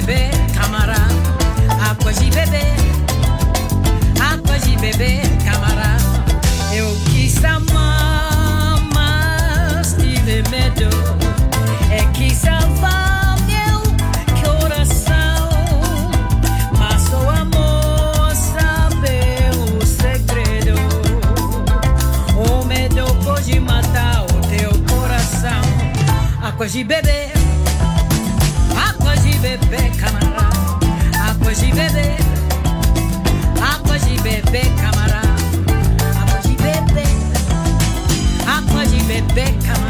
bebê, camará, água de bebê, água de bebê, camará. Eu quis amar, mas tive medo. É que salvar meu coração, mas o amor sabe o segredo. O medo pode matar o teu coração. Água de bebê. Beckham.